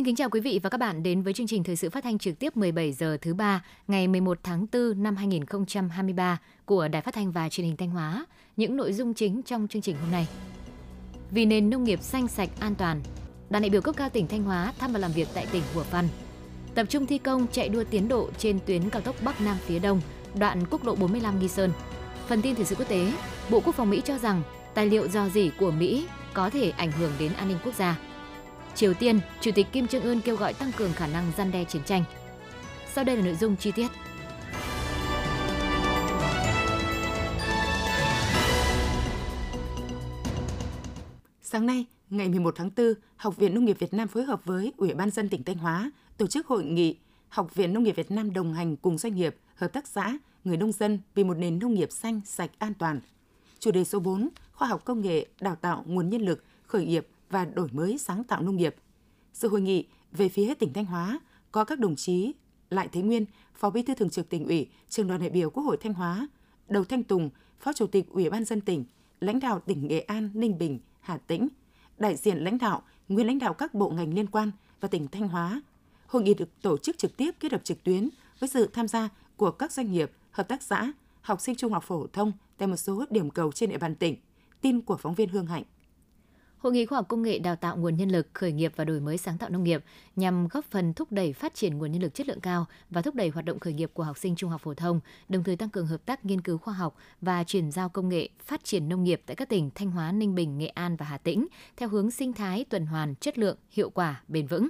Xin kính chào quý vị và các bạn đến với chương trình thời sự phát thanh trực tiếp 17 giờ thứ ba ngày 11 tháng 4 năm 2023 của Đài Phát thanh và Truyền hình Thanh Hóa. Những nội dung chính trong chương trình hôm nay. Vì nền nông nghiệp xanh sạch an toàn, đoàn đại biểu cấp cao tỉnh Thanh Hóa thăm và làm việc tại tỉnh Hủa Phan. Tập trung thi công chạy đua tiến độ trên tuyến cao tốc Bắc Nam phía Đông, đoạn quốc lộ 45 Nghi Sơn. Phần tin thời sự quốc tế, Bộ Quốc phòng Mỹ cho rằng tài liệu dò dỉ của Mỹ có thể ảnh hưởng đến an ninh quốc gia. Triều Tiên, Chủ tịch Kim Jong Un kêu gọi tăng cường khả năng gian đe chiến tranh. Sau đây là nội dung chi tiết. Sáng nay, ngày 11 tháng 4, Học viện Nông nghiệp Việt Nam phối hợp với Ủy ban dân tỉnh Thanh Hóa tổ chức hội nghị Học viện Nông nghiệp Việt Nam đồng hành cùng doanh nghiệp, hợp tác xã, người nông dân vì một nền nông nghiệp xanh, sạch, an toàn. Chủ đề số 4, khoa học công nghệ, đào tạo nguồn nhân lực, khởi nghiệp và đổi mới sáng tạo nông nghiệp. Sự hội nghị về phía tỉnh Thanh Hóa có các đồng chí Lại Thế Nguyên, Phó Bí thư Thường trực tỉnh ủy, Trường đoàn đại biểu Quốc hội Thanh Hóa, Đầu Thanh Tùng, Phó Chủ tịch Ủy ban dân tỉnh, lãnh đạo tỉnh Nghệ An, Ninh Bình, Hà Tĩnh, đại diện lãnh đạo, nguyên lãnh đạo các bộ ngành liên quan và tỉnh Thanh Hóa. Hội nghị được tổ chức trực tiếp kết hợp trực tuyến với sự tham gia của các doanh nghiệp, hợp tác xã, học sinh trung học phổ thông tại một số điểm cầu trên địa bàn tỉnh. Tin của phóng viên Hương Hạnh. Hội nghị khoa học công nghệ đào tạo nguồn nhân lực, khởi nghiệp và đổi mới sáng tạo nông nghiệp nhằm góp phần thúc đẩy phát triển nguồn nhân lực chất lượng cao và thúc đẩy hoạt động khởi nghiệp của học sinh trung học phổ thông, đồng thời tăng cường hợp tác nghiên cứu khoa học và chuyển giao công nghệ phát triển nông nghiệp tại các tỉnh Thanh Hóa, Ninh Bình, Nghệ An và Hà Tĩnh theo hướng sinh thái tuần hoàn, chất lượng, hiệu quả, bền vững.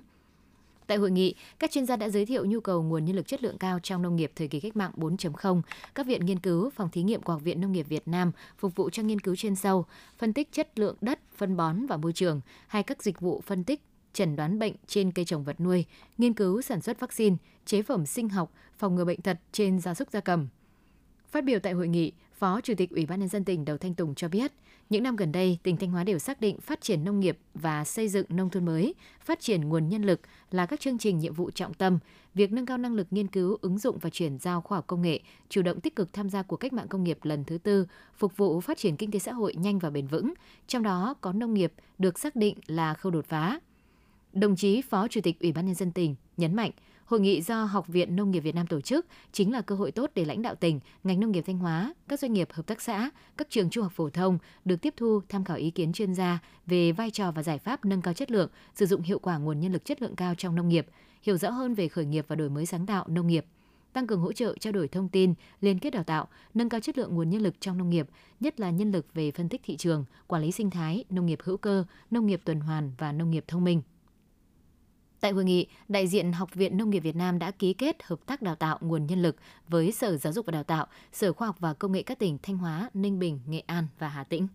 Tại hội nghị, các chuyên gia đã giới thiệu nhu cầu nguồn nhân lực chất lượng cao trong nông nghiệp thời kỳ cách mạng 4.0, các viện nghiên cứu, phòng thí nghiệm của Học viện Nông nghiệp Việt Nam phục vụ cho nghiên cứu chuyên sâu, phân tích chất lượng đất, phân bón và môi trường, hay các dịch vụ phân tích chẩn đoán bệnh trên cây trồng vật nuôi, nghiên cứu sản xuất vaccine, chế phẩm sinh học, phòng ngừa bệnh tật trên gia súc gia cầm. Phát biểu tại hội nghị, Phó Chủ tịch Ủy ban nhân dân tỉnh Đầu Thanh Tùng cho biết, những năm gần đây, tỉnh Thanh Hóa đều xác định phát triển nông nghiệp và xây dựng nông thôn mới, phát triển nguồn nhân lực là các chương trình nhiệm vụ trọng tâm. Việc nâng cao năng lực nghiên cứu, ứng dụng và chuyển giao khoa học công nghệ, chủ động tích cực tham gia cuộc cách mạng công nghiệp lần thứ tư, phục vụ phát triển kinh tế xã hội nhanh và bền vững. Trong đó có nông nghiệp được xác định là khâu đột phá. Đồng chí Phó Chủ tịch Ủy ban nhân dân tỉnh nhấn mạnh, Hội nghị do Học viện Nông nghiệp Việt Nam tổ chức chính là cơ hội tốt để lãnh đạo tỉnh, ngành nông nghiệp Thanh Hóa, các doanh nghiệp hợp tác xã, các trường trung học phổ thông được tiếp thu tham khảo ý kiến chuyên gia về vai trò và giải pháp nâng cao chất lượng, sử dụng hiệu quả nguồn nhân lực chất lượng cao trong nông nghiệp, hiểu rõ hơn về khởi nghiệp và đổi mới sáng tạo nông nghiệp tăng cường hỗ trợ trao đổi thông tin, liên kết đào tạo, nâng cao chất lượng nguồn nhân lực trong nông nghiệp, nhất là nhân lực về phân tích thị trường, quản lý sinh thái, nông nghiệp hữu cơ, nông nghiệp tuần hoàn và nông nghiệp thông minh. Tại hội nghị, đại diện Học viện Nông nghiệp Việt Nam đã ký kết hợp tác đào tạo nguồn nhân lực với Sở Giáo dục và Đào tạo, Sở Khoa học và Công nghệ các tỉnh Thanh Hóa, Ninh Bình, Nghệ An và Hà Tĩnh.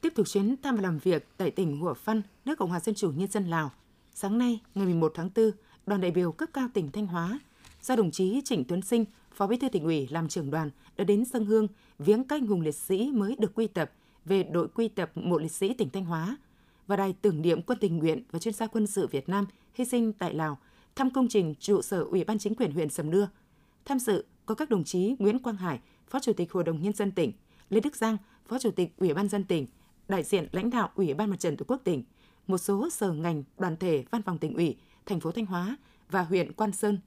Tiếp tục chuyến thăm và làm việc tại tỉnh Hủa Phăn, nước Cộng hòa Dân chủ Nhân dân Lào. Sáng nay, ngày 11 tháng 4, đoàn đại biểu cấp cao tỉnh Thanh Hóa do đồng chí Trịnh Tuấn Sinh, Phó Bí thư tỉnh ủy làm trưởng đoàn đã đến dân hương viếng các anh hùng liệt sĩ mới được quy tập về đội quy tập mộ liệt sĩ tỉnh Thanh Hóa và đài tưởng niệm quân tình nguyện và chuyên gia quân sự Việt Nam hy sinh tại Lào, thăm công trình trụ sở Ủy ban chính quyền huyện Sầm Nưa. Tham dự có các đồng chí Nguyễn Quang Hải, Phó Chủ tịch Hội đồng Nhân dân tỉnh, Lê Đức Giang, Phó Chủ tịch Ủy ban dân tỉnh, đại diện lãnh đạo Ủy ban Mặt trận Tổ quốc tỉnh, một số sở ngành, đoàn thể, văn phòng tỉnh ủy, thành phố Thanh Hóa và huyện Quan Sơn.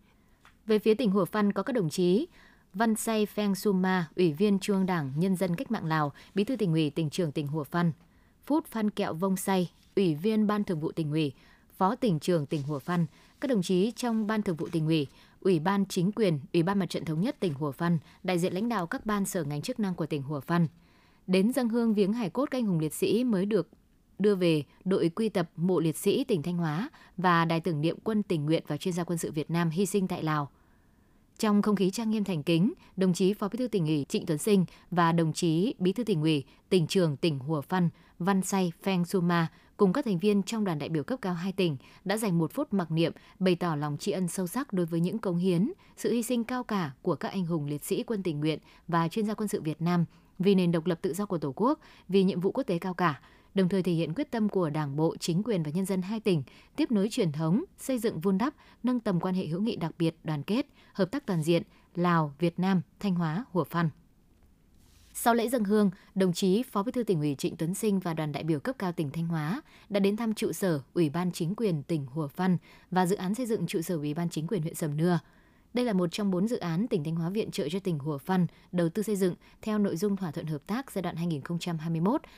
Về phía tỉnh Hủa Phăn có các đồng chí Văn Say Pheng Suma, Ủy viên Trung Đảng Nhân dân Cách mạng Lào, Bí thư tỉnh ủy, tỉnh trưởng tỉnh Hủa Phăn, Phút Phan Kẹo Vông Say, Ủy viên Ban Thường vụ tỉnh ủy, Phó tỉnh trưởng tỉnh Hủa Phan, các đồng chí trong Ban Thường vụ tỉnh ủy, Ủy ban Chính quyền, Ủy ban Mặt trận Thống nhất tỉnh Hủa Phan, đại diện lãnh đạo các ban sở ngành chức năng của tỉnh Hủa Phan. Đến dân hương viếng hải cốt các anh hùng liệt sĩ mới được đưa về đội quy tập mộ liệt sĩ tỉnh Thanh Hóa và đài tưởng niệm quân tình nguyện và chuyên gia quân sự Việt Nam hy sinh tại Lào. Trong không khí trang nghiêm thành kính, đồng chí Phó Bí thư tỉnh ủy Trịnh Tuấn Sinh và đồng chí Bí thư tỉnh ủy, tỉnh trưởng tỉnh Hùa phân Văn Say Pheng Suma cùng các thành viên trong đoàn đại biểu cấp cao hai tỉnh đã dành một phút mặc niệm bày tỏ lòng tri ân sâu sắc đối với những cống hiến, sự hy sinh cao cả của các anh hùng liệt sĩ quân tình nguyện và chuyên gia quân sự Việt Nam vì nền độc lập tự do của Tổ quốc, vì nhiệm vụ quốc tế cao cả, đồng thời thể hiện quyết tâm của Đảng bộ, chính quyền và nhân dân hai tỉnh tiếp nối truyền thống, xây dựng vun đắp, nâng tầm quan hệ hữu nghị đặc biệt, đoàn kết, hợp tác toàn diện Lào, Việt Nam, Thanh Hóa, Hủa Phăn. Sau lễ dân hương, đồng chí Phó Bí thư tỉnh ủy Trịnh Tuấn Sinh và đoàn đại biểu cấp cao tỉnh Thanh Hóa đã đến thăm trụ sở Ủy ban chính quyền tỉnh Hùa Phân và dự án xây dựng trụ sở Ủy ban chính quyền huyện Sầm Nưa. Đây là một trong bốn dự án tỉnh Thanh Hóa viện trợ cho tỉnh Hùa Phân đầu tư xây dựng theo nội dung thỏa thuận hợp tác giai đoạn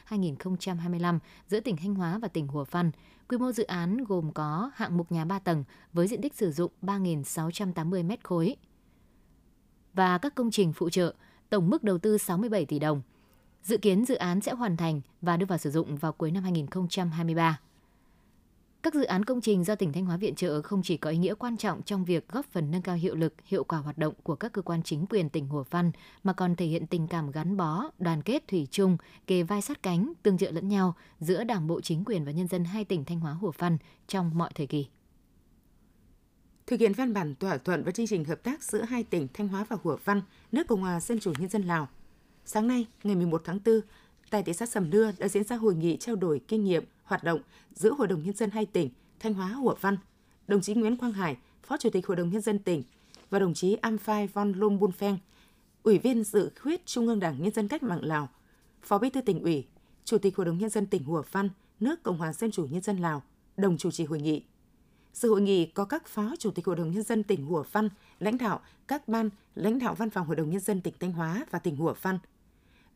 2021-2025 giữa tỉnh Thanh Hóa và tỉnh Hùa Phân. Quy mô dự án gồm có hạng mục nhà 3 tầng với diện tích sử dụng 3.680 m khối và các công trình phụ trợ, tổng mức đầu tư 67 tỷ đồng. Dự kiến dự án sẽ hoàn thành và đưa vào sử dụng vào cuối năm 2023. Các dự án công trình do tỉnh Thanh Hóa viện trợ không chỉ có ý nghĩa quan trọng trong việc góp phần nâng cao hiệu lực, hiệu quả hoạt động của các cơ quan chính quyền tỉnh hồ văn mà còn thể hiện tình cảm gắn bó, đoàn kết thủy chung, kề vai sát cánh, tương trợ lẫn nhau giữa Đảng bộ chính quyền và nhân dân hai tỉnh Thanh Hóa hồ văn trong mọi thời kỳ. Thực hiện văn bản thỏa thuận và chương trình hợp tác giữa hai tỉnh Thanh Hóa và Hủa Văn, nước Cộng hòa Dân chủ Nhân dân Lào. Sáng nay, ngày 11 tháng 4, tại thị xã Sầm Nưa đã diễn ra hội nghị trao đổi kinh nghiệm hoạt động giữa Hội đồng Nhân dân hai tỉnh Thanh Hóa Hủa Văn, đồng chí Nguyễn Quang Hải, Phó Chủ tịch Hội đồng Nhân dân tỉnh và đồng chí Amphai von Lom Bun Pheng, Ủy viên dự khuyết Trung ương Đảng Nhân dân Cách mạng Lào, Phó Bí thư tỉnh ủy, Chủ tịch Hội đồng Nhân dân tỉnh Hủa Văn, nước Cộng hòa Dân chủ Nhân dân Lào, đồng chủ trì hội nghị. Sự hội nghị có các Phó Chủ tịch Hội đồng Nhân dân tỉnh Hủa Phan, lãnh đạo các ban, lãnh đạo Văn phòng Hội đồng Nhân dân tỉnh Thanh Hóa và tỉnh Hủa Phan,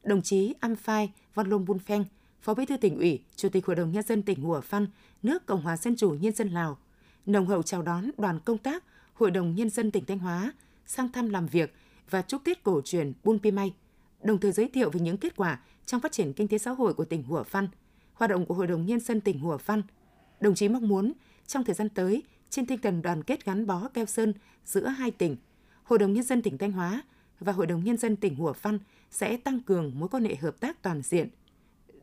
Đồng chí Am Phai, von Lom Bun Pheng, Phó Bí thư tỉnh ủy, Chủ tịch Hội đồng Nhân dân tỉnh Hùa Phan, nước Cộng hòa Dân chủ Nhân dân Lào, nồng hậu chào đón đoàn công tác Hội đồng Nhân dân tỉnh Thanh Hóa sang thăm làm việc và chúc Tết cổ truyền Bun Pi May, đồng thời giới thiệu về những kết quả trong phát triển kinh tế xã hội của tỉnh Hùa Phan, hoạt động của Hội đồng Nhân dân tỉnh Hùa Phan, Đồng chí mong muốn trong thời gian tới, trên tinh thần đoàn kết gắn bó keo sơn giữa hai tỉnh, Hội đồng Nhân dân tỉnh Thanh Hóa và Hội đồng Nhân dân tỉnh Hùa phăn sẽ tăng cường mối quan hệ hợp tác toàn diện –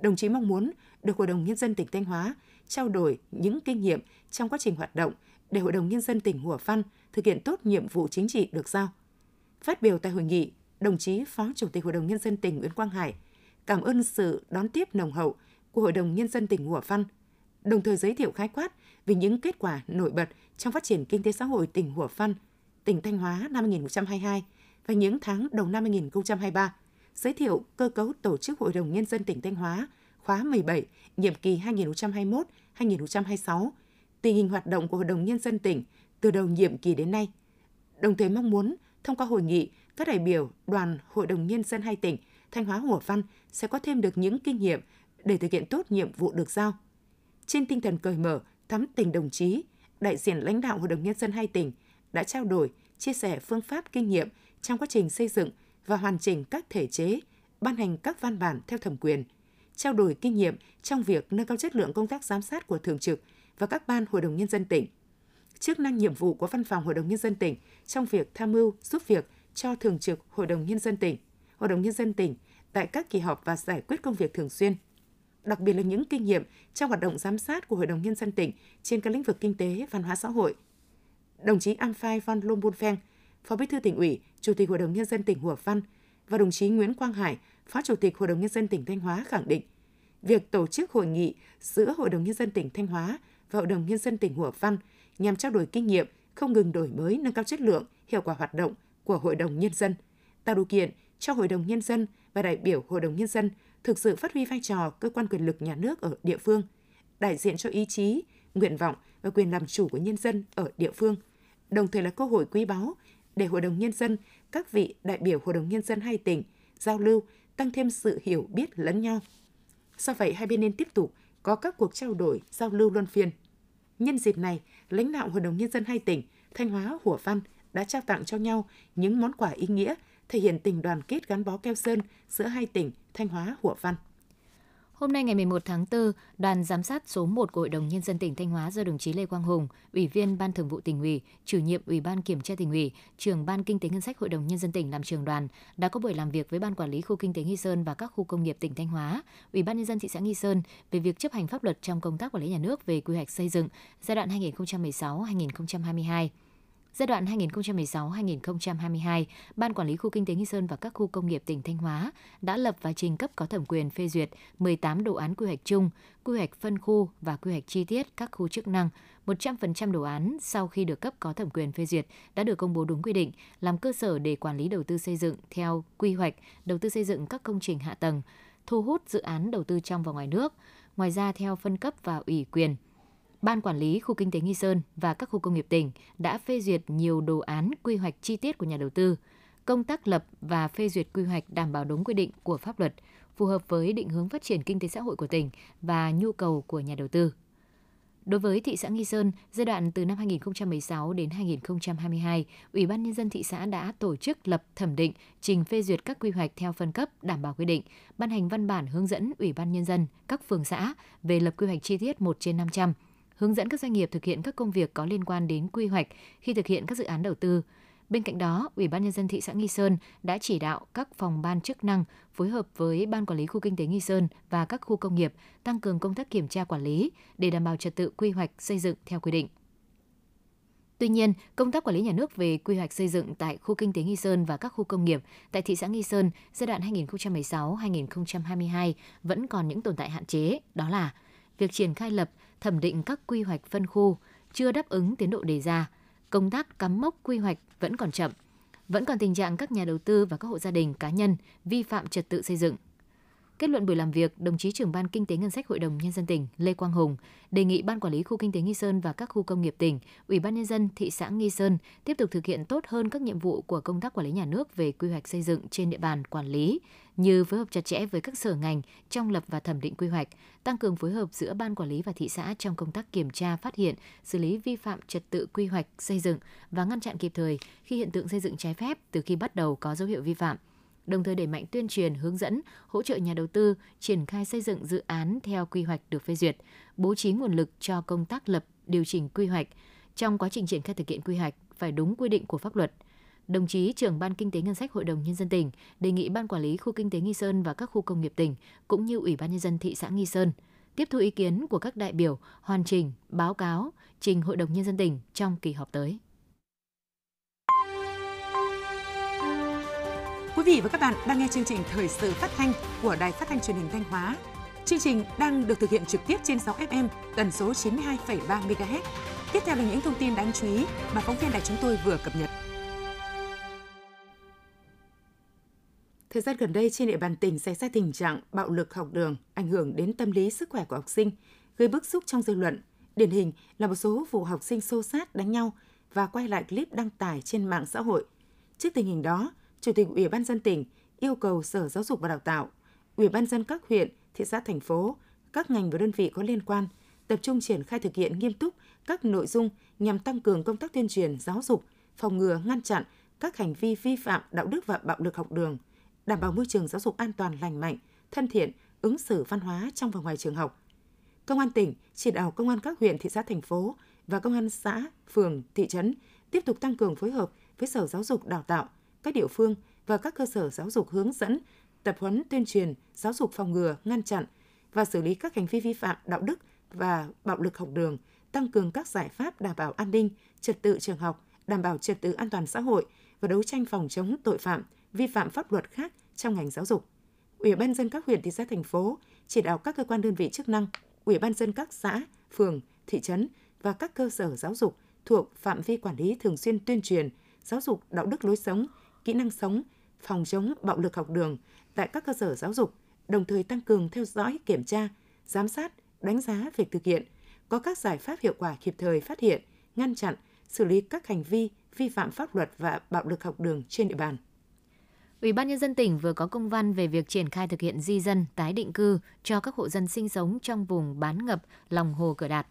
đồng chí mong muốn được Hội đồng Nhân dân tỉnh Thanh Hóa trao đổi những kinh nghiệm trong quá trình hoạt động để Hội đồng Nhân dân tỉnh Hùa phăn thực hiện tốt nhiệm vụ chính trị được giao. Phát biểu tại hội nghị, đồng chí Phó Chủ tịch Hội đồng Nhân dân tỉnh Nguyễn Quang Hải cảm ơn sự đón tiếp nồng hậu của Hội đồng Nhân dân tỉnh Hùa phăn, đồng thời giới thiệu khái quát về những kết quả nổi bật trong phát triển kinh tế xã hội tỉnh Hủa Phăn, tỉnh Thanh Hóa năm 2022 và những tháng đầu năm 2023 giới thiệu cơ cấu tổ chức Hội đồng Nhân dân tỉnh Thanh Hóa khóa 17, nhiệm kỳ 2021-2026, tình hình hoạt động của Hội đồng Nhân dân tỉnh từ đầu nhiệm kỳ đến nay. Đồng thời mong muốn thông qua hội nghị, các đại biểu đoàn Hội đồng Nhân dân hai tỉnh Thanh Hóa Hủa Văn sẽ có thêm được những kinh nghiệm để thực hiện tốt nhiệm vụ được giao. Trên tinh thần cởi mở, thắm tình đồng chí, đại diện lãnh đạo Hội đồng Nhân dân hai tỉnh đã trao đổi, chia sẻ phương pháp kinh nghiệm trong quá trình xây dựng và hoàn chỉnh các thể chế, ban hành các văn bản theo thẩm quyền, trao đổi kinh nghiệm trong việc nâng cao chất lượng công tác giám sát của Thường trực và các ban Hội đồng Nhân dân tỉnh. Chức năng nhiệm vụ của Văn phòng Hội đồng Nhân dân tỉnh trong việc tham mưu giúp việc cho Thường trực Hội đồng Nhân dân tỉnh, Hội đồng Nhân dân tỉnh tại các kỳ họp và giải quyết công việc thường xuyên. Đặc biệt là những kinh nghiệm trong hoạt động giám sát của Hội đồng Nhân dân tỉnh trên các lĩnh vực kinh tế, văn hóa xã hội. Đồng chí Amphai von Lombunfeng, Phó Bí thư tỉnh ủy, Chủ tịch Hội đồng Nhân dân tỉnh Hùa Văn và đồng chí Nguyễn Quang Hải, Phó Chủ tịch Hội đồng Nhân dân tỉnh Thanh Hóa khẳng định, việc tổ chức hội nghị giữa Hội đồng Nhân dân tỉnh Thanh Hóa và Hội đồng Nhân dân tỉnh Hùa Văn nhằm trao đổi kinh nghiệm, không ngừng đổi mới, nâng cao chất lượng, hiệu quả hoạt động của Hội đồng Nhân dân, tạo điều kiện cho Hội đồng Nhân dân và đại biểu Hội đồng Nhân dân thực sự phát huy vai trò cơ quan quyền lực nhà nước ở địa phương, đại diện cho ý chí, nguyện vọng và quyền làm chủ của nhân dân ở địa phương, đồng thời là cơ hội quý báu để Hội đồng Nhân dân, các vị đại biểu Hội đồng Nhân dân hai tỉnh giao lưu, tăng thêm sự hiểu biết lẫn nhau. Do vậy, hai bên nên tiếp tục có các cuộc trao đổi, giao lưu luân phiên. Nhân dịp này, lãnh đạo Hội đồng Nhân dân hai tỉnh Thanh Hóa, Hủa Văn đã trao tặng cho nhau những món quà ý nghĩa thể hiện tình đoàn kết gắn bó keo sơn giữa hai tỉnh Thanh Hóa, Hủa Văn. Hôm nay ngày 11 tháng 4, đoàn giám sát số 1 của Hội đồng Nhân dân tỉnh Thanh Hóa do đồng chí Lê Quang Hùng, Ủy viên Ban Thường vụ tỉnh ủy, chủ nhiệm Ủy ban Kiểm tra tỉnh ủy, trưởng Ban Kinh tế Ngân sách Hội đồng Nhân dân tỉnh làm trường đoàn đã có buổi làm việc với Ban Quản lý khu kinh tế Nghi Sơn và các khu công nghiệp tỉnh Thanh Hóa, Ủy ban Nhân dân thị xã Nghi Sơn về việc chấp hành pháp luật trong công tác quản lý nhà nước về quy hoạch xây dựng giai đoạn 2016-2022. Giai đoạn 2016-2022, Ban Quản lý Khu Kinh tế Nghi Sơn và các khu công nghiệp tỉnh Thanh Hóa đã lập và trình cấp có thẩm quyền phê duyệt 18 đồ án quy hoạch chung, quy hoạch phân khu và quy hoạch chi tiết các khu chức năng. 100% đồ án sau khi được cấp có thẩm quyền phê duyệt đã được công bố đúng quy định, làm cơ sở để quản lý đầu tư xây dựng theo quy hoạch, đầu tư xây dựng các công trình hạ tầng, thu hút dự án đầu tư trong và ngoài nước. Ngoài ra, theo phân cấp và ủy quyền, Ban Quản lý Khu Kinh tế Nghi Sơn và các khu công nghiệp tỉnh đã phê duyệt nhiều đồ án quy hoạch chi tiết của nhà đầu tư. Công tác lập và phê duyệt quy hoạch đảm bảo đúng quy định của pháp luật, phù hợp với định hướng phát triển kinh tế xã hội của tỉnh và nhu cầu của nhà đầu tư. Đối với thị xã Nghi Sơn, giai đoạn từ năm 2016 đến 2022, Ủy ban Nhân dân thị xã đã tổ chức lập thẩm định, trình phê duyệt các quy hoạch theo phân cấp đảm bảo quy định, ban hành văn bản hướng dẫn Ủy ban Nhân dân các phường xã về lập quy hoạch chi tiết 1 trên 500, hướng dẫn các doanh nghiệp thực hiện các công việc có liên quan đến quy hoạch khi thực hiện các dự án đầu tư. Bên cạnh đó, Ủy ban nhân dân thị xã Nghi Sơn đã chỉ đạo các phòng ban chức năng phối hợp với Ban quản lý khu kinh tế Nghi Sơn và các khu công nghiệp tăng cường công tác kiểm tra quản lý để đảm bảo trật tự quy hoạch xây dựng theo quy định. Tuy nhiên, công tác quản lý nhà nước về quy hoạch xây dựng tại khu kinh tế Nghi Sơn và các khu công nghiệp tại thị xã Nghi Sơn giai đoạn 2016-2022 vẫn còn những tồn tại hạn chế, đó là việc triển khai lập, thẩm định các quy hoạch phân khu chưa đáp ứng tiến độ đề ra, công tác cắm mốc quy hoạch vẫn còn chậm, vẫn còn tình trạng các nhà đầu tư và các hộ gia đình cá nhân vi phạm trật tự xây dựng. Kết luận buổi làm việc, đồng chí trưởng ban kinh tế ngân sách Hội đồng nhân dân tỉnh Lê Quang Hùng đề nghị ban quản lý khu kinh tế Nghi Sơn và các khu công nghiệp tỉnh, Ủy ban nhân dân thị xã Nghi Sơn tiếp tục thực hiện tốt hơn các nhiệm vụ của công tác quản lý nhà nước về quy hoạch xây dựng trên địa bàn quản lý, như phối hợp chặt chẽ với các sở ngành trong lập và thẩm định quy hoạch, tăng cường phối hợp giữa ban quản lý và thị xã trong công tác kiểm tra, phát hiện, xử lý vi phạm trật tự quy hoạch xây dựng và ngăn chặn kịp thời khi hiện tượng xây dựng trái phép từ khi bắt đầu có dấu hiệu vi phạm đồng thời đẩy mạnh tuyên truyền, hướng dẫn, hỗ trợ nhà đầu tư triển khai xây dựng dự án theo quy hoạch được phê duyệt, bố trí nguồn lực cho công tác lập, điều chỉnh quy hoạch. Trong quá trình triển khai thực hiện quy hoạch phải đúng quy định của pháp luật. Đồng chí trưởng ban kinh tế ngân sách Hội đồng nhân dân tỉnh đề nghị ban quản lý khu kinh tế Nghi Sơn và các khu công nghiệp tỉnh cũng như Ủy ban nhân dân thị xã Nghi Sơn tiếp thu ý kiến của các đại biểu, hoàn chỉnh, báo cáo, trình Hội đồng nhân dân tỉnh trong kỳ họp tới. Quý vị và các bạn đang nghe chương trình thời sự phát thanh của Đài Phát thanh Truyền hình Thanh Hóa. Chương trình đang được thực hiện trực tiếp trên 6 FM tần số 92,3 MHz. Tiếp theo là những thông tin đáng chú ý mà phóng viên đài chúng tôi vừa cập nhật. Thời gian gần đây trên địa bàn tỉnh xảy ra tình trạng bạo lực học đường ảnh hưởng đến tâm lý sức khỏe của học sinh, gây bức xúc trong dư luận. Điển hình là một số vụ học sinh xô sát đánh nhau và quay lại clip đăng tải trên mạng xã hội. Trước tình hình đó, Chủ tịch Ủy ban dân tỉnh yêu cầu Sở Giáo dục và Đào tạo, Ủy ban dân các huyện, thị xã thành phố, các ngành và đơn vị có liên quan tập trung triển khai thực hiện nghiêm túc các nội dung nhằm tăng cường công tác tuyên truyền, giáo dục, phòng ngừa, ngăn chặn các hành vi vi phạm đạo đức và bạo lực học đường, đảm bảo môi trường giáo dục an toàn lành mạnh, thân thiện, ứng xử văn hóa trong và ngoài trường học. Công an tỉnh chỉ đạo công an các huyện, thị xã, thành phố và công an xã, phường, thị trấn tiếp tục tăng cường phối hợp với Sở Giáo dục Đào tạo, các địa phương và các cơ sở giáo dục hướng dẫn, tập huấn tuyên truyền, giáo dục phòng ngừa, ngăn chặn và xử lý các hành vi vi phạm đạo đức và bạo lực học đường, tăng cường các giải pháp đảm bảo an ninh, trật tự trường học, đảm bảo trật tự an toàn xã hội và đấu tranh phòng chống tội phạm, vi phạm pháp luật khác trong ngành giáo dục. Ủy ban dân các huyện, thị xã, thành phố chỉ đạo các cơ quan đơn vị chức năng, Ủy ban dân các xã, phường, thị trấn và các cơ sở giáo dục thuộc phạm vi quản lý thường xuyên tuyên truyền, giáo dục đạo đức lối sống, kỹ năng sống, phòng chống bạo lực học đường tại các cơ sở giáo dục, đồng thời tăng cường theo dõi, kiểm tra, giám sát, đánh giá việc thực hiện, có các giải pháp hiệu quả kịp thời phát hiện, ngăn chặn, xử lý các hành vi vi phạm pháp luật và bạo lực học đường trên địa bàn. Ủy ban nhân dân tỉnh vừa có công văn về việc triển khai thực hiện di dân tái định cư cho các hộ dân sinh sống trong vùng bán ngập lòng hồ Cửa Đạt.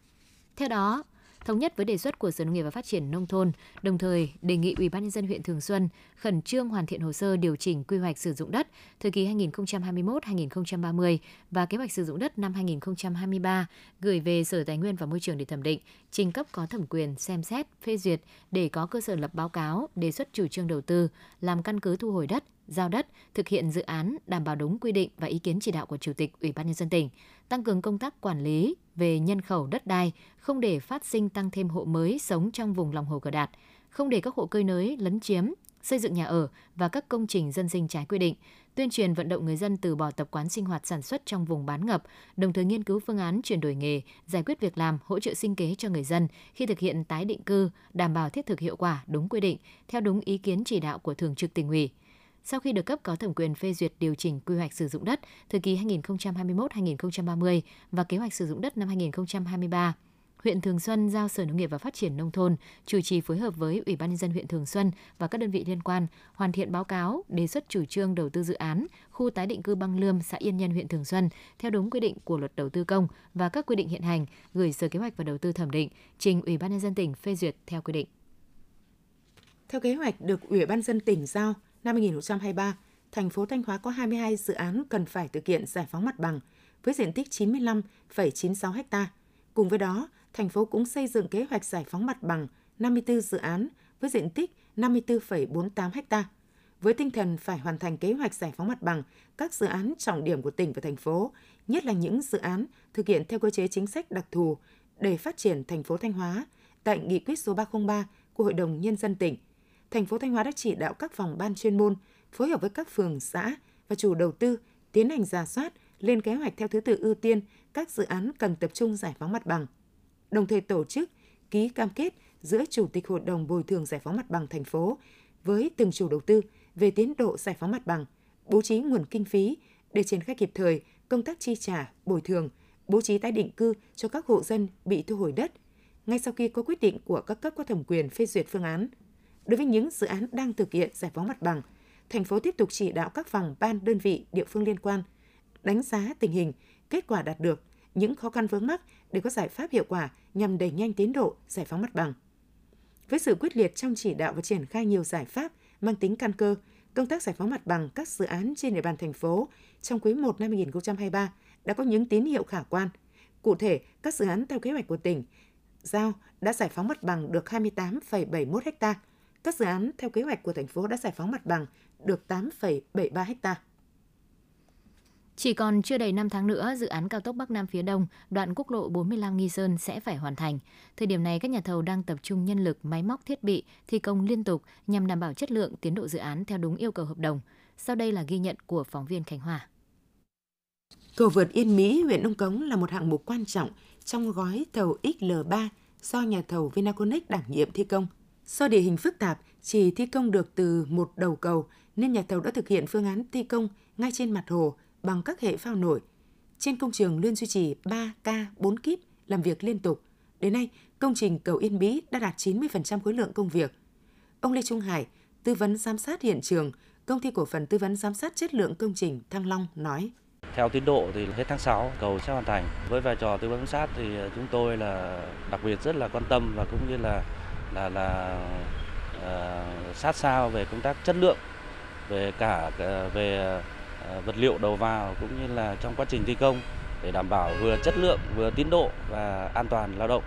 Theo đó, thống nhất với đề xuất của Sở Nông nghiệp và Phát triển nông thôn, đồng thời đề nghị Ủy ban nhân dân huyện Thường Xuân khẩn trương hoàn thiện hồ sơ điều chỉnh quy hoạch sử dụng đất thời kỳ 2021-2030 và kế hoạch sử dụng đất năm 2023 gửi về Sở Tài nguyên và Môi trường để thẩm định, trình cấp có thẩm quyền xem xét, phê duyệt để có cơ sở lập báo cáo, đề xuất chủ trương đầu tư, làm căn cứ thu hồi đất, giao đất, thực hiện dự án đảm bảo đúng quy định và ý kiến chỉ đạo của Chủ tịch Ủy ban nhân dân tỉnh, tăng cường công tác quản lý về nhân khẩu đất đai, không để phát sinh tăng thêm hộ mới sống trong vùng lòng hồ Cờ Đạt, không để các hộ cơi nới lấn chiếm, xây dựng nhà ở và các công trình dân sinh trái quy định, tuyên truyền vận động người dân từ bỏ tập quán sinh hoạt sản xuất trong vùng bán ngập, đồng thời nghiên cứu phương án chuyển đổi nghề, giải quyết việc làm, hỗ trợ sinh kế cho người dân khi thực hiện tái định cư, đảm bảo thiết thực hiệu quả, đúng quy định, theo đúng ý kiến chỉ đạo của Thường trực tỉnh ủy. Sau khi được cấp có thẩm quyền phê duyệt điều chỉnh quy hoạch sử dụng đất thời kỳ 2021-2030 và kế hoạch sử dụng đất năm 2023, huyện Thường Xuân giao Sở Nông nghiệp và Phát triển Nông thôn chủ trì phối hợp với Ủy ban Nhân dân huyện Thường Xuân và các đơn vị liên quan hoàn thiện báo cáo, đề xuất chủ trương đầu tư dự án khu tái định cư băng lươm xã Yên Nhân huyện Thường Xuân theo đúng quy định của luật đầu tư công và các quy định hiện hành, gửi Sở Kế hoạch và Đầu tư thẩm định, trình Ủy ban Nhân dân tỉnh phê duyệt theo quy định. Theo kế hoạch được Ủy ban dân tỉnh giao năm 2023, thành phố Thanh Hóa có 22 dự án cần phải thực hiện giải phóng mặt bằng với diện tích 95,96 ha. Cùng với đó, thành phố cũng xây dựng kế hoạch giải phóng mặt bằng 54 dự án với diện tích 54,48 ha. Với tinh thần phải hoàn thành kế hoạch giải phóng mặt bằng các dự án trọng điểm của tỉnh và thành phố, nhất là những dự án thực hiện theo cơ chế chính sách đặc thù để phát triển thành phố Thanh Hóa tại nghị quyết số 303 của Hội đồng Nhân dân tỉnh. Thành phố Thanh Hóa đã chỉ đạo các phòng ban chuyên môn phối hợp với các phường, xã và chủ đầu tư tiến hành giả soát, lên kế hoạch theo thứ tự ưu tiên các dự án cần tập trung giải phóng mặt bằng – đồng thời tổ chức ký cam kết giữa Chủ tịch Hội đồng Bồi thường Giải phóng mặt bằng thành phố với từng chủ đầu tư về tiến độ giải phóng mặt bằng, bố trí nguồn kinh phí để triển khai kịp thời công tác chi trả, bồi thường, bố trí tái định cư cho các hộ dân bị thu hồi đất ngay sau khi có quyết định của các cấp có thẩm quyền phê duyệt phương án. Đối với những dự án đang thực hiện giải phóng mặt bằng, thành phố tiếp tục chỉ đạo các phòng ban đơn vị địa phương liên quan đánh giá tình hình, kết quả đạt được, những khó khăn vướng mắc để có giải pháp hiệu quả nhằm đẩy nhanh tiến độ giải phóng mặt bằng. Với sự quyết liệt trong chỉ đạo và triển khai nhiều giải pháp mang tính căn cơ, công tác giải phóng mặt bằng các dự án trên địa bàn thành phố trong quý 1 năm 2023 đã có những tín hiệu khả quan. Cụ thể, các dự án theo kế hoạch của tỉnh giao đã giải phóng mặt bằng được 28,71 ha. Các dự án theo kế hoạch của thành phố đã giải phóng mặt bằng được 8,73 ha. Chỉ còn chưa đầy 5 tháng nữa, dự án cao tốc Bắc Nam phía Đông, đoạn quốc lộ 45 Nghi Sơn sẽ phải hoàn thành. Thời điểm này, các nhà thầu đang tập trung nhân lực, máy móc, thiết bị, thi công liên tục nhằm đảm bảo chất lượng tiến độ dự án theo đúng yêu cầu hợp đồng. Sau đây là ghi nhận của phóng viên Khánh Hòa. Cầu vượt Yên Mỹ, huyện Nông Cống là một hạng mục quan trọng trong gói thầu XL3 do nhà thầu Vinaconex đảm nhiệm thi công. Do địa hình phức tạp, chỉ thi công được từ một đầu cầu nên nhà thầu đã thực hiện phương án thi công ngay trên mặt hồ bằng các hệ phao nổi. Trên công trường luôn duy trì 3 ca 4 kíp làm việc liên tục. Đến nay, công trình cầu Yên Mỹ đã đạt 90% khối lượng công việc. Ông Lê Trung Hải, tư vấn giám sát hiện trường, công ty cổ phần tư vấn giám sát chất lượng công trình Thăng Long nói. Theo tiến độ thì hết tháng 6 cầu sẽ hoàn thành. Với vai trò tư vấn giám sát thì chúng tôi là đặc biệt rất là quan tâm và cũng như là là là uh, sát sao về công tác chất lượng về cả ờ, về ờ, vật liệu đầu vào cũng như là trong quá trình thi công để đảm bảo vừa chất lượng vừa tiến độ và an toàn lao động.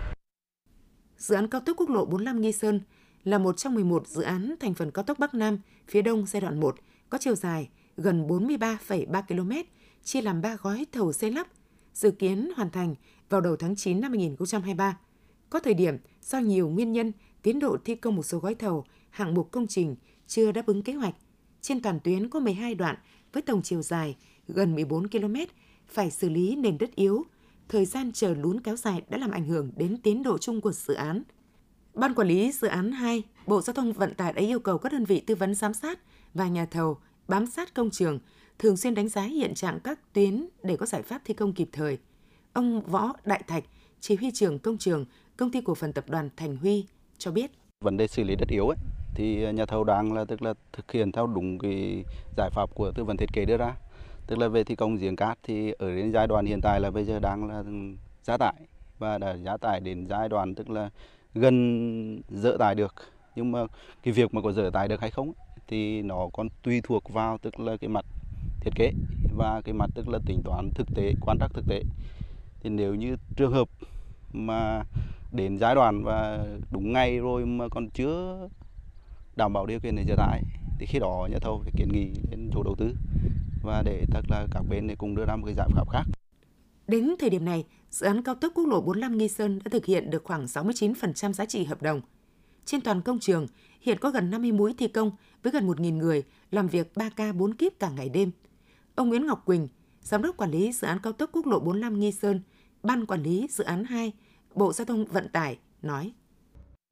Dự án cao tốc quốc lộ 45 Nghi Sơn là một trong 11 dự án thành phần cao tốc Bắc Nam phía Đông giai đoạn 1 có chiều dài gần 43,3 km, chia làm 3 gói thầu xây lắp, dự kiến hoàn thành vào đầu tháng 9 năm 2023. Có thời điểm do nhiều nguyên nhân, tiến độ thi công một số gói thầu, hạng mục công trình chưa đáp ứng kế hoạch. Trên toàn tuyến có 12 đoạn với tổng chiều dài gần 14 km, phải xử lý nền đất yếu. Thời gian chờ lún kéo dài đã làm ảnh hưởng đến tiến độ chung của dự án. Ban quản lý dự án 2, Bộ Giao thông Vận tải đã yêu cầu các đơn vị tư vấn giám sát và nhà thầu bám sát công trường, thường xuyên đánh giá hiện trạng các tuyến để có giải pháp thi công kịp thời. Ông Võ Đại Thạch, chỉ huy trưởng công trường, công ty cổ phần tập đoàn Thành Huy cho biết. Vấn đề xử lý đất yếu ấy, thì nhà thầu đang là tức là thực hiện theo đúng cái giải pháp của tư vấn thiết kế đưa ra. Tức là về thi công giếng cát thì ở đến giai đoạn hiện tại là bây giờ đang là giá tải và đã giá tải đến giai đoạn tức là gần dỡ tải được. Nhưng mà cái việc mà có dỡ tải được hay không thì nó còn tùy thuộc vào tức là cái mặt thiết kế và cái mặt tức là tính toán thực tế quan trắc thực tế. Thì nếu như trường hợp mà đến giai đoạn và đúng ngày rồi mà còn chưa đảm bảo điều kiện để trở lại thì khi đó nhà thầu phải kiến nghị đến chủ đầu tư và để thật là các bên để cùng đưa ra một cái giải pháp khác. Đến thời điểm này, dự án cao tốc quốc lộ 45 Nghi Sơn đã thực hiện được khoảng 69% giá trị hợp đồng. trên toàn công trường, hiện có gần 50 mũi thi công với gần 1.000 người làm việc 3 ca 4 kíp cả ngày đêm. Ông Nguyễn Ngọc Quỳnh, Giám đốc Quản lý Dự án Cao tốc Quốc lộ 45 Nghi Sơn, Ban Quản lý Dự án 2, Bộ Giao thông Vận tải nói.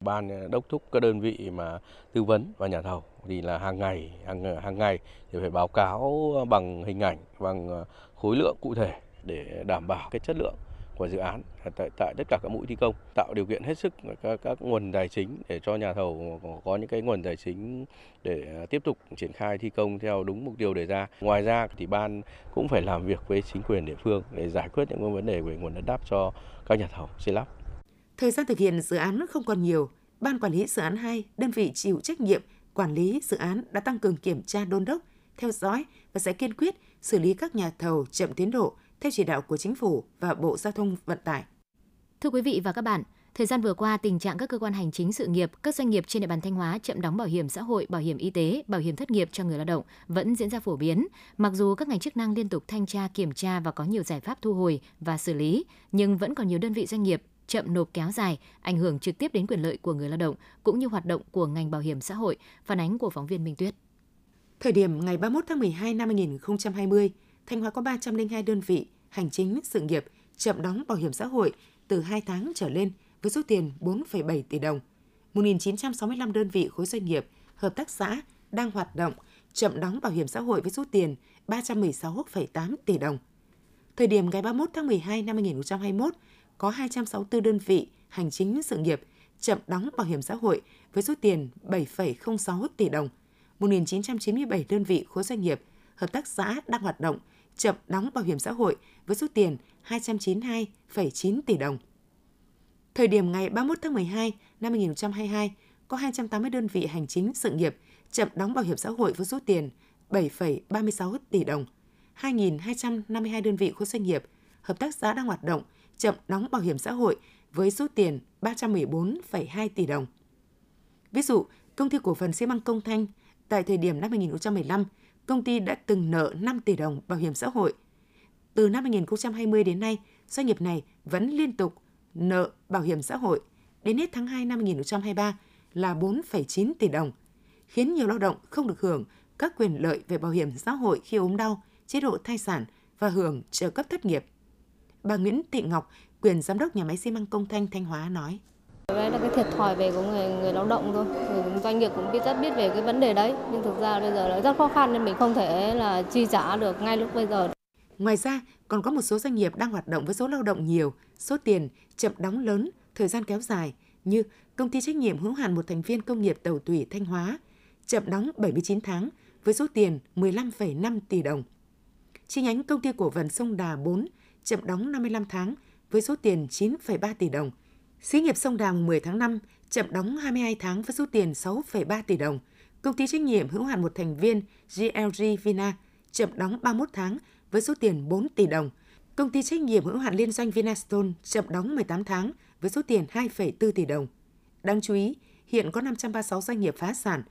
Ban ờ, đốc thúc các đơn vị mà tư vấn và nhà thầu thì là hàng ngày, hàng ờ, hàng ngày thì phải báo cáo bằng hình ảnh, bằng ờ, khối lượng cụ thể để đảm bảo cái chất lượng của dự án tại, tại tất cả các mũi thi công tạo điều kiện hết sức các, các nguồn tài chính để cho nhà thầu có những cái nguồn tài chính để à, tiếp tục triển khai thi công theo đúng mục tiêu đề ra. Ngoài ra thì ban cũng phải làm việc với chính quyền địa phương để giải quyết những vấn đề về nguồn đất đáp cho các nhà thầu xây lắp. Thời gian thực hiện dự án không còn nhiều, Ban Quản lý Dự án 2, đơn vị chịu trách nhiệm quản lý dự án đã tăng cường kiểm tra đôn đốc, theo dõi và sẽ kiên quyết xử lý các nhà thầu chậm tiến độ theo chỉ đạo của Chính phủ và Bộ Giao thông Vận tải. Thưa quý vị và các bạn, Thời gian vừa qua, tình trạng các cơ quan hành chính sự nghiệp, các doanh nghiệp trên địa bàn Thanh Hóa chậm đóng bảo hiểm xã hội, bảo hiểm y tế, bảo hiểm thất nghiệp cho người lao động vẫn diễn ra phổ biến. Mặc dù các ngành chức năng liên tục thanh tra, kiểm tra và có nhiều giải pháp thu hồi và xử lý, nhưng vẫn còn nhiều đơn vị doanh nghiệp chậm nộp kéo dài, ảnh hưởng trực tiếp đến quyền lợi của người lao động cũng như hoạt động của ngành bảo hiểm xã hội, phản ánh của phóng viên Minh Tuyết. Thời điểm ngày 31 tháng 12 năm 2020, Thanh Hóa có 302 đơn vị hành chính sự nghiệp chậm đóng bảo hiểm xã hội từ 2 tháng trở lên với số tiền 4,7 tỷ đồng. 1.965 đơn vị khối doanh nghiệp, hợp tác xã đang hoạt động chậm đóng bảo hiểm xã hội với số tiền 316,8 tỷ đồng. Thời điểm ngày 31 tháng 12 năm 2021, có 264 đơn vị hành chính sự nghiệp chậm đóng bảo hiểm xã hội với số tiền 7,06 tỷ đồng. 1.997 đơn vị khối doanh nghiệp, hợp tác xã đang hoạt động chậm đóng bảo hiểm xã hội với số tiền 292,9 tỷ đồng. Thời điểm ngày 31 tháng 12 năm 2022, có 280 đơn vị hành chính sự nghiệp chậm đóng bảo hiểm xã hội với số tiền 7,36 tỷ đồng. 2.252 đơn vị khối doanh nghiệp, hợp tác xã đang hoạt động chậm đóng bảo hiểm xã hội với số tiền 314,2 tỷ đồng. Ví dụ, công ty cổ phần xi măng Công Thanh tại thời điểm năm 2015, công ty đã từng nợ 5 tỷ đồng bảo hiểm xã hội. Từ năm 2020 đến nay, doanh nghiệp này vẫn liên tục nợ bảo hiểm xã hội đến hết tháng 2 năm 2023 là 4,9 tỷ đồng, khiến nhiều lao động không được hưởng các quyền lợi về bảo hiểm xã hội khi ốm đau, chế độ thai sản và hưởng trợ cấp thất nghiệp. Bà Nguyễn Thị Ngọc, quyền giám đốc nhà máy xi măng Công Thanh Thanh Hóa nói: Đấy là cái thiệt thòi về của người người lao động thôi. Người doanh nghiệp cũng biết rất biết về cái vấn đề đấy, nhưng thực ra bây giờ là rất khó khăn nên mình không thể là chi trả được ngay lúc bây giờ. Ngoài ra, còn có một số doanh nghiệp đang hoạt động với số lao động nhiều, số tiền chậm đóng lớn, thời gian kéo dài như công ty trách nhiệm hữu hạn một thành viên công nghiệp tàu thủy Thanh Hóa chậm đóng 79 tháng với số tiền 15,5 tỷ đồng. Chi nhánh công ty cổ phần sông Đà 4 chậm đóng 55 tháng với số tiền 9,3 tỷ đồng. Xí nghiệp sông Đà 10 tháng 5 chậm đóng 22 tháng với số tiền 6,3 tỷ đồng. Công ty trách nhiệm hữu hạn một thành viên GLG Vina chậm đóng 31 tháng với số tiền 4 tỷ đồng. Công ty trách nhiệm hữu hạn liên doanh Vinastone chậm đóng 18 tháng với số tiền 2,4 tỷ đồng. Đáng chú ý, hiện có 536 doanh nghiệp phá sản,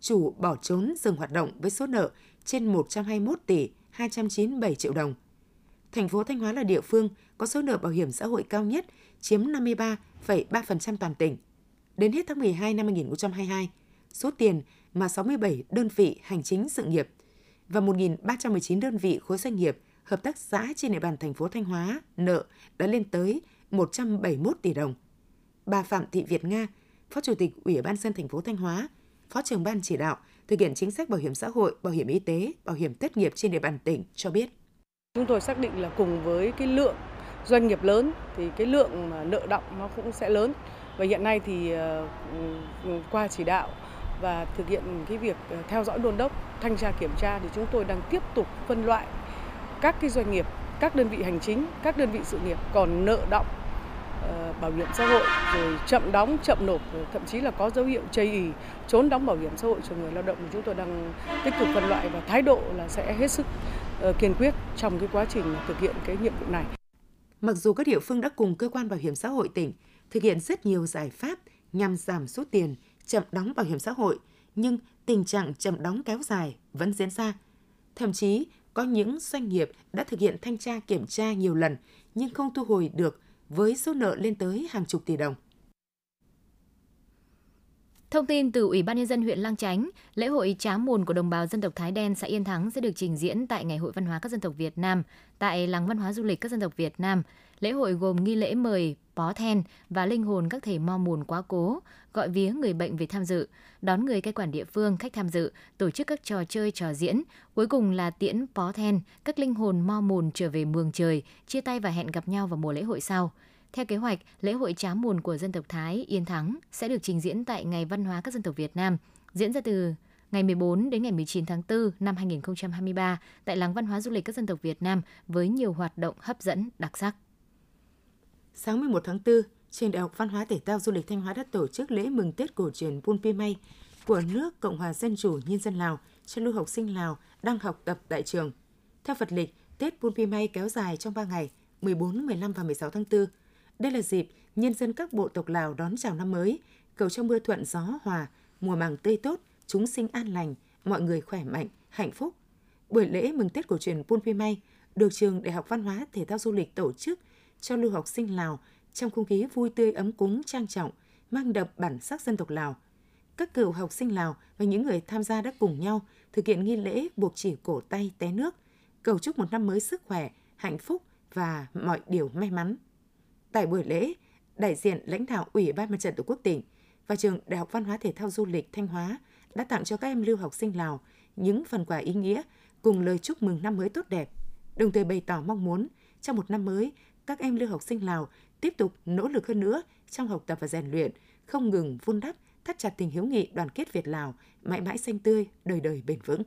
chủ bỏ trốn dừng hoạt động với số nợ trên 121 tỷ 297 triệu đồng. Thành phố Thanh Hóa là địa phương có số nợ bảo hiểm xã hội cao nhất, chiếm 53,3% toàn tỉnh. Đến hết tháng 12 năm 2022, số tiền mà 67 đơn vị hành chính sự nghiệp và 1.319 đơn vị khối doanh nghiệp, hợp tác xã trên địa bàn thành phố Thanh Hóa nợ đã lên tới 171 tỷ đồng. Bà Phạm Thị Việt Nga, Phó Chủ tịch Ủy ban dân thành phố Thanh Hóa, Phó trưởng ban chỉ đạo thực hiện chính sách bảo hiểm xã hội, bảo hiểm y tế, bảo hiểm thất nghiệp trên địa bàn tỉnh cho biết. Chúng tôi xác định là cùng với cái lượng doanh nghiệp lớn thì cái lượng nợ động nó cũng sẽ lớn. Và hiện nay thì ờ, ừ, qua chỉ đạo và thực hiện cái việc ờ, theo dõi đôn đốc, thanh tra kiểm tra thì chúng tôi đang tiếp tục phân loại các cái doanh nghiệp, các đơn vị hành chính, các đơn vị sự nghiệp còn nợ động ờ, bảo hiểm xã hội rồi chậm đóng, chậm nộp, thậm chí là có dấu hiệu chây ì trốn đóng bảo hiểm xã hội cho người lao động thì chúng tôi đang tích cực phân loại và thái độ là sẽ hết sức kiên quyết trong cái quá trình thực hiện cái nhiệm vụ này. Mặc dù các địa phương đã cùng cơ quan bảo hiểm xã hội tỉnh thực hiện rất nhiều giải pháp nhằm giảm số tiền chậm đóng bảo hiểm xã hội, nhưng tình trạng chậm đóng kéo dài vẫn diễn ra. Thậm chí, có những doanh nghiệp đã thực hiện thanh tra kiểm tra nhiều lần nhưng không thu hồi được với số nợ lên tới hàng chục tỷ đồng. Thông tin từ Ủy ban Nhân dân huyện Lang Chánh, lễ hội Trá Mùn của đồng bào dân tộc Thái Đen xã Yên Thắng sẽ được trình diễn tại Ngày hội Văn hóa các dân tộc Việt Nam tại Làng Văn hóa Du lịch các dân tộc Việt Nam. Lễ hội gồm nghi lễ mời bó then và linh hồn các thầy mo mùn quá cố, gọi vía người bệnh về tham dự, đón người cai quản địa phương khách tham dự, tổ chức các trò chơi trò diễn, cuối cùng là tiễn bó then, các linh hồn mo mùn trở về mường trời, chia tay và hẹn gặp nhau vào mùa lễ hội sau. Theo kế hoạch, lễ hội Trá Mùn của dân tộc Thái Yên Thắng sẽ được trình diễn tại Ngày Văn hóa các dân tộc Việt Nam, diễn ra từ ngày 14 đến ngày 19 tháng 4 năm 2023 tại Làng Văn hóa Du lịch các dân tộc Việt Nam với nhiều hoạt động hấp dẫn, đặc sắc. Sáng 11 tháng 4, Trường Đại học Văn hóa Thể thao Du lịch Thanh Hóa đã tổ chức lễ mừng Tết cổ truyền Bun Pi May của nước Cộng hòa Dân chủ Nhân dân Lào cho lưu học sinh Lào đang học tập tại trường. Theo Phật lịch, Tết Bun Pi May kéo dài trong 3 ngày, 14, 15 và 16 tháng 4. Đây là dịp nhân dân các bộ tộc Lào đón chào năm mới, cầu cho mưa thuận gió hòa, mùa màng tươi tốt, chúng sinh an lành, mọi người khỏe mạnh, hạnh phúc. Buổi lễ mừng Tết cổ truyền Pun Pi May được trường Đại học Văn hóa Thể thao Du lịch tổ chức cho lưu học sinh Lào trong không khí vui tươi ấm cúng trang trọng, mang đậm bản sắc dân tộc Lào. Các cựu học sinh Lào và những người tham gia đã cùng nhau thực hiện nghi lễ buộc chỉ cổ tay té nước, cầu chúc một năm mới sức khỏe, hạnh phúc và mọi điều may mắn. Tại buổi lễ, đại diện lãnh đạo Ủy ban Mặt trận Tổ quốc tỉnh và trường Đại học Văn hóa Thể thao Du lịch Thanh Hóa đã tặng cho các em lưu học sinh Lào những phần quà ý nghĩa cùng lời chúc mừng năm mới tốt đẹp, đồng thời bày tỏ mong muốn trong một năm mới, các em lưu học sinh Lào tiếp tục nỗ lực hơn nữa trong học tập và rèn luyện, không ngừng vun đắp, thắt chặt tình hữu nghị đoàn kết Việt Lào, mãi mãi xanh tươi, đời đời bền vững.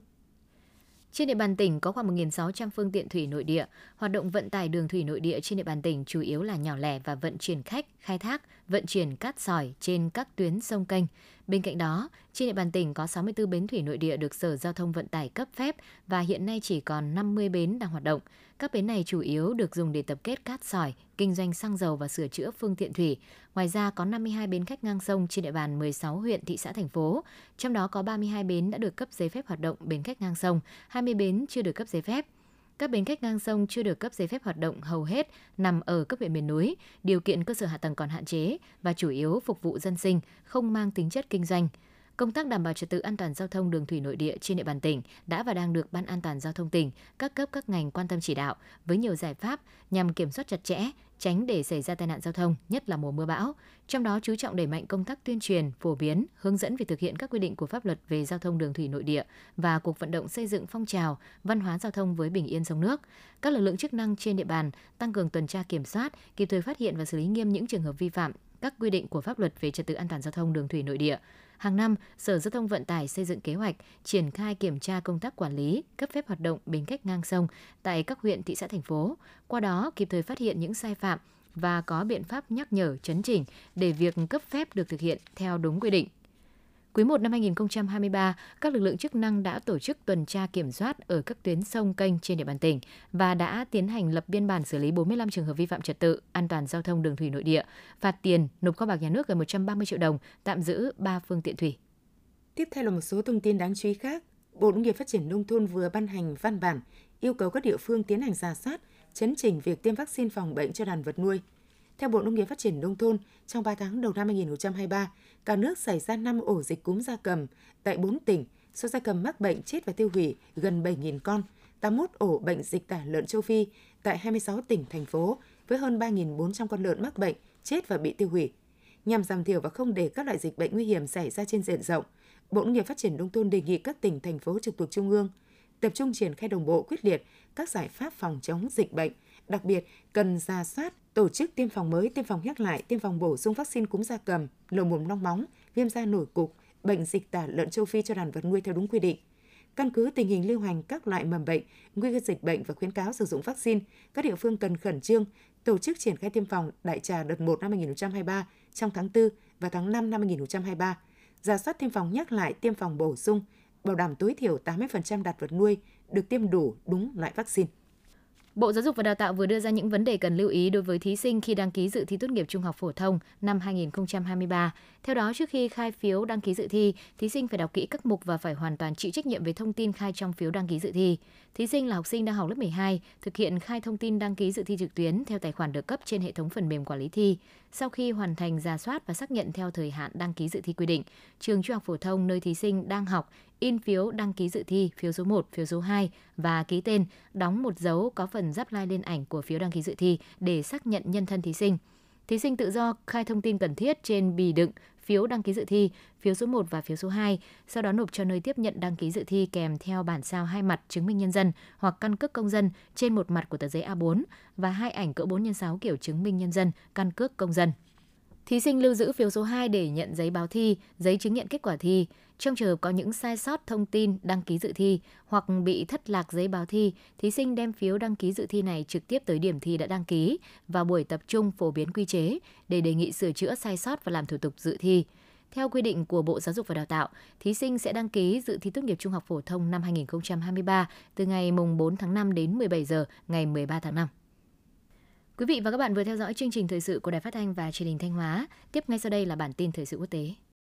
Trên địa bàn tỉnh có khoảng 1.600 phương tiện thủy nội địa. Hoạt động vận tải đường thủy nội địa trên địa bàn tỉnh chủ yếu là nhỏ lẻ và vận chuyển khách, khai thác, vận chuyển cát sỏi trên các tuyến sông kênh. Bên cạnh đó, trên địa bàn tỉnh có 64 bến thủy nội địa được Sở Giao thông Vận tải cấp phép và hiện nay chỉ còn 50 bến đang hoạt động. Các bến này chủ yếu được dùng để tập kết cát sỏi, kinh doanh xăng dầu và sửa chữa phương tiện thủy. Ngoài ra có 52 bến khách ngang sông trên địa bàn 16 huyện, thị xã, thành phố. Trong đó có 32 bến đã được cấp giấy phép hoạt động bến khách ngang sông, 20 bến chưa được cấp giấy phép. Các bến khách ngang sông chưa được cấp giấy phép hoạt động hầu hết nằm ở các huyện miền núi, điều kiện cơ sở hạ tầng còn hạn chế và chủ yếu phục vụ dân sinh, không mang tính chất kinh doanh. Công tác đảm bảo trật tự an toàn giao thông đường thủy nội địa trên địa bàn tỉnh đã và đang được Ban An toàn giao thông tỉnh, các cấp các ngành quan tâm chỉ đạo với nhiều giải pháp nhằm kiểm soát chặt chẽ, tránh để xảy ra tai nạn giao thông, nhất là mùa mưa bão. Trong đó chú trọng đẩy mạnh công tác tuyên truyền, phổ biến, hướng dẫn việc thực hiện các quy định của pháp luật về giao thông đường thủy nội địa và cuộc vận động xây dựng phong trào văn hóa giao thông với bình yên sông nước. Các lực lượng chức năng trên địa bàn tăng cường tuần tra kiểm soát, kịp thời phát hiện và xử lý nghiêm những trường hợp vi phạm các quy định của pháp luật về trật tự an toàn giao thông đường thủy nội địa. Hàng năm, Sở Giao thông Vận tải xây dựng kế hoạch triển khai kiểm tra công tác quản lý, cấp phép hoạt động bến khách ngang sông tại các huyện, thị xã, thành phố. Qua đó, kịp thời phát hiện những sai phạm và có biện pháp nhắc nhở, chấn chỉnh để việc cấp phép được thực hiện theo đúng quy định. Quý 1 năm 2023, các lực lượng chức năng đã tổ chức tuần tra kiểm soát ở các tuyến sông kênh trên địa bàn tỉnh và đã tiến hành lập biên bản xử lý 45 trường hợp vi phạm trật tự an toàn giao thông đường thủy nội địa, phạt tiền, nộp kho bạc nhà nước gần 130 triệu đồng, tạm giữ 3 phương tiện thủy. Tiếp theo là một số thông tin đáng chú ý khác. Bộ Nông nghiệp Phát triển Nông thôn vừa ban hành văn bản yêu cầu các địa phương tiến hành giả soát, chấn chỉnh việc tiêm vaccine phòng bệnh cho đàn vật nuôi – theo Bộ Nông nghiệp Phát triển Nông thôn, trong 3 tháng đầu năm 2023, cả nước xảy ra 5 ổ dịch cúm gia cầm tại 4 tỉnh, số gia cầm mắc bệnh chết và tiêu hủy gần 7.000 con, 81 ổ bệnh dịch tả lợn châu Phi tại 26 tỉnh, thành phố với hơn 3.400 con lợn mắc bệnh, chết và bị tiêu hủy. Nhằm giảm thiểu và không để các loại dịch bệnh nguy hiểm xảy ra trên diện rộng, Bộ Nông nghiệp Phát triển Nông thôn đề nghị các tỉnh, thành phố trực thuộc Trung ương tập trung triển khai đồng bộ quyết liệt các giải pháp phòng chống dịch bệnh, đặc biệt cần ra soát tổ chức tiêm phòng mới, tiêm phòng nhắc lại, tiêm phòng bổ sung vaccine cúm gia cầm, lở mồm long móng, viêm da nổi cục, bệnh dịch tả lợn châu Phi cho đàn vật nuôi theo đúng quy định. Căn cứ tình hình lưu hành các loại mầm bệnh, nguy cơ dịch bệnh và khuyến cáo sử dụng vaccine, các địa phương cần khẩn trương tổ chức triển khai tiêm phòng đại trà đợt 1 năm 2023 trong tháng 4 và tháng 5 năm 2023, giả soát tiêm phòng nhắc lại tiêm phòng bổ sung, bảo đảm tối thiểu 80% đạt vật nuôi được tiêm đủ đúng loại vaccine. Bộ Giáo dục và Đào tạo vừa đưa ra những vấn đề cần lưu ý đối với thí sinh khi đăng ký dự thi tốt nghiệp trung học phổ thông năm 2023. Theo đó, trước khi khai phiếu đăng ký dự thi, thí sinh phải đọc kỹ các mục và phải hoàn toàn chịu trách nhiệm về thông tin khai trong phiếu đăng ký dự thi. Thí sinh là học sinh đang học lớp 12, thực hiện khai thông tin đăng ký dự thi trực tuyến theo tài khoản được cấp trên hệ thống phần mềm quản lý thi. Sau khi hoàn thành giả soát và xác nhận theo thời hạn đăng ký dự thi quy định, trường trung học phổ thông nơi thí sinh đang học in phiếu đăng ký dự thi, phiếu số 1, phiếu số 2 và ký tên, đóng một dấu có phần giáp lai lên ảnh của phiếu đăng ký dự thi để xác nhận nhân thân thí sinh. Thí sinh tự do khai thông tin cần thiết trên bì đựng phiếu đăng ký dự thi, phiếu số 1 và phiếu số 2, sau đó nộp cho nơi tiếp nhận đăng ký dự thi kèm theo bản sao hai mặt chứng minh nhân dân hoặc căn cước công dân trên một mặt của tờ giấy A4 và hai ảnh cỡ 4 x 6 kiểu chứng minh nhân dân, căn cước công dân. Thí sinh lưu giữ phiếu số 2 để nhận giấy báo thi, giấy chứng nhận kết quả thi. Trong trường hợp có những sai sót thông tin đăng ký dự thi hoặc bị thất lạc giấy báo thi, thí sinh đem phiếu đăng ký dự thi này trực tiếp tới điểm thi đã đăng ký và buổi tập trung phổ biến quy chế để đề nghị sửa chữa sai sót và làm thủ tục dự thi. Theo quy định của Bộ Giáo dục và Đào tạo, thí sinh sẽ đăng ký dự thi tốt nghiệp trung học phổ thông năm 2023 từ ngày mùng 4 tháng 5 đến 17 giờ ngày 13 tháng 5. Quý vị và các bạn vừa theo dõi chương trình thời sự của Đài Phát thanh và Truyền hình Thanh Hóa. Tiếp ngay sau đây là bản tin thời sự quốc tế.